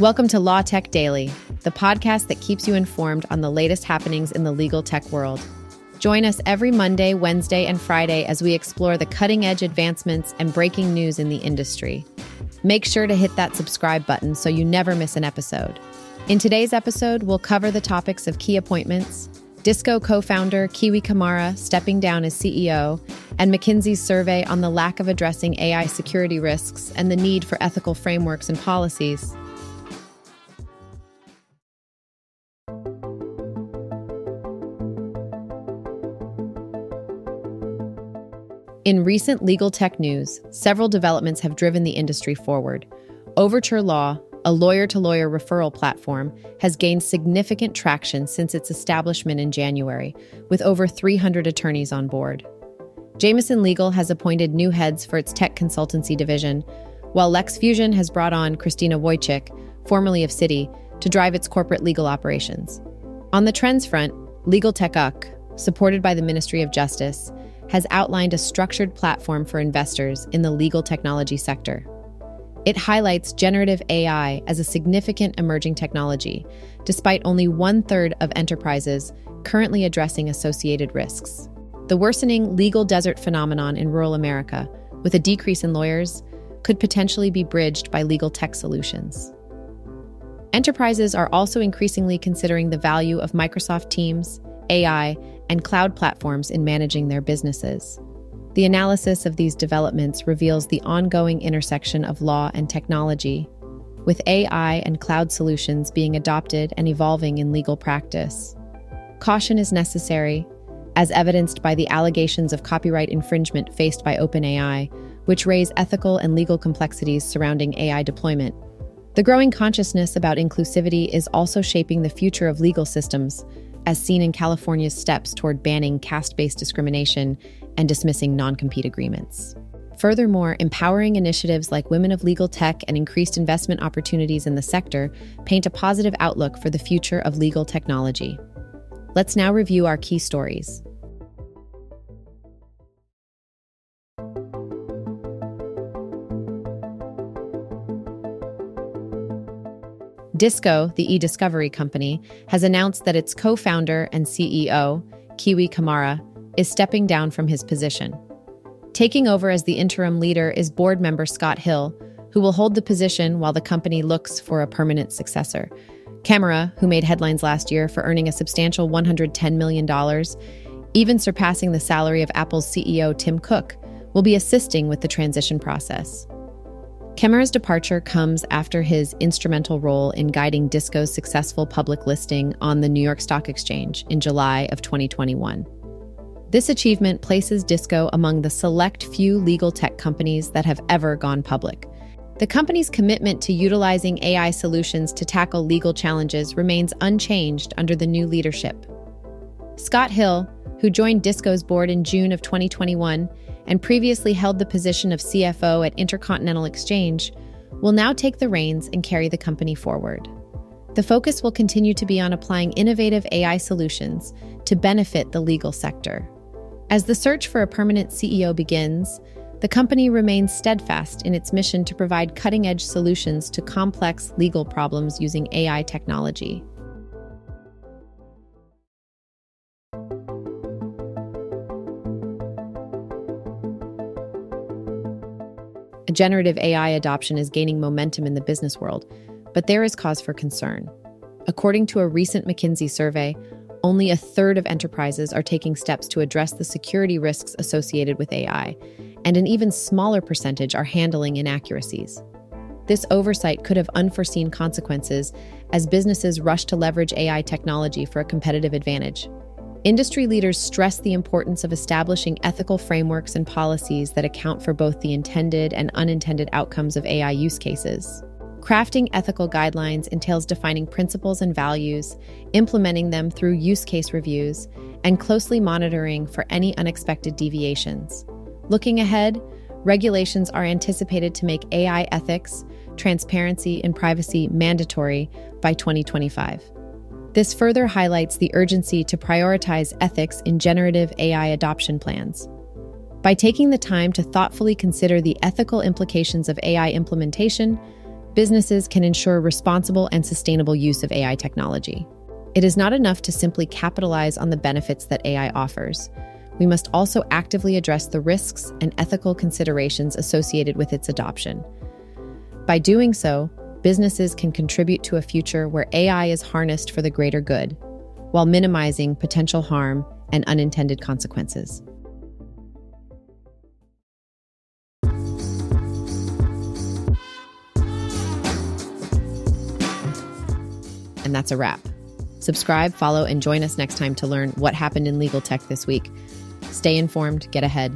Welcome to Law Tech Daily, the podcast that keeps you informed on the latest happenings in the legal tech world. Join us every Monday, Wednesday, and Friday as we explore the cutting edge advancements and breaking news in the industry. Make sure to hit that subscribe button so you never miss an episode. In today's episode, we'll cover the topics of key appointments, Disco co founder Kiwi Camara stepping down as CEO, and McKinsey's survey on the lack of addressing AI security risks and the need for ethical frameworks and policies. In recent legal tech news, several developments have driven the industry forward. Overture Law, a lawyer to lawyer referral platform, has gained significant traction since its establishment in January, with over 300 attorneys on board. Jameson Legal has appointed new heads for its tech consultancy division, while LexFusion has brought on Christina Wojcik, formerly of Citi, to drive its corporate legal operations. On the trends front, Legal Tech UC, supported by the Ministry of Justice, has outlined a structured platform for investors in the legal technology sector. It highlights generative AI as a significant emerging technology, despite only one third of enterprises currently addressing associated risks. The worsening legal desert phenomenon in rural America, with a decrease in lawyers, could potentially be bridged by legal tech solutions. Enterprises are also increasingly considering the value of Microsoft Teams, AI, and cloud platforms in managing their businesses. The analysis of these developments reveals the ongoing intersection of law and technology, with AI and cloud solutions being adopted and evolving in legal practice. Caution is necessary, as evidenced by the allegations of copyright infringement faced by OpenAI, which raise ethical and legal complexities surrounding AI deployment. The growing consciousness about inclusivity is also shaping the future of legal systems, as seen in California's steps toward banning caste based discrimination and dismissing non compete agreements. Furthermore, empowering initiatives like Women of Legal Tech and increased investment opportunities in the sector paint a positive outlook for the future of legal technology. Let's now review our key stories. Disco, the e discovery company, has announced that its co founder and CEO, Kiwi Camara, is stepping down from his position. Taking over as the interim leader is board member Scott Hill, who will hold the position while the company looks for a permanent successor. Camara, who made headlines last year for earning a substantial $110 million, even surpassing the salary of Apple's CEO Tim Cook, will be assisting with the transition process. Camara's departure comes after his instrumental role in guiding Disco's successful public listing on the New York Stock Exchange in July of 2021. This achievement places Disco among the select few legal tech companies that have ever gone public. The company's commitment to utilizing AI solutions to tackle legal challenges remains unchanged under the new leadership. Scott Hill, who joined Disco's board in June of 2021, and previously held the position of CFO at Intercontinental Exchange, will now take the reins and carry the company forward. The focus will continue to be on applying innovative AI solutions to benefit the legal sector. As the search for a permanent CEO begins, the company remains steadfast in its mission to provide cutting edge solutions to complex legal problems using AI technology. Generative AI adoption is gaining momentum in the business world, but there is cause for concern. According to a recent McKinsey survey, only a third of enterprises are taking steps to address the security risks associated with AI, and an even smaller percentage are handling inaccuracies. This oversight could have unforeseen consequences as businesses rush to leverage AI technology for a competitive advantage. Industry leaders stress the importance of establishing ethical frameworks and policies that account for both the intended and unintended outcomes of AI use cases. Crafting ethical guidelines entails defining principles and values, implementing them through use case reviews, and closely monitoring for any unexpected deviations. Looking ahead, regulations are anticipated to make AI ethics, transparency, and privacy mandatory by 2025. This further highlights the urgency to prioritize ethics in generative AI adoption plans. By taking the time to thoughtfully consider the ethical implications of AI implementation, businesses can ensure responsible and sustainable use of AI technology. It is not enough to simply capitalize on the benefits that AI offers. We must also actively address the risks and ethical considerations associated with its adoption. By doing so, businesses can contribute to a future where AI is harnessed for the greater good, while minimizing potential harm and unintended consequences. And that's a wrap. Subscribe, follow, and join us next time to learn what happened in legal tech this week. Stay informed, get ahead,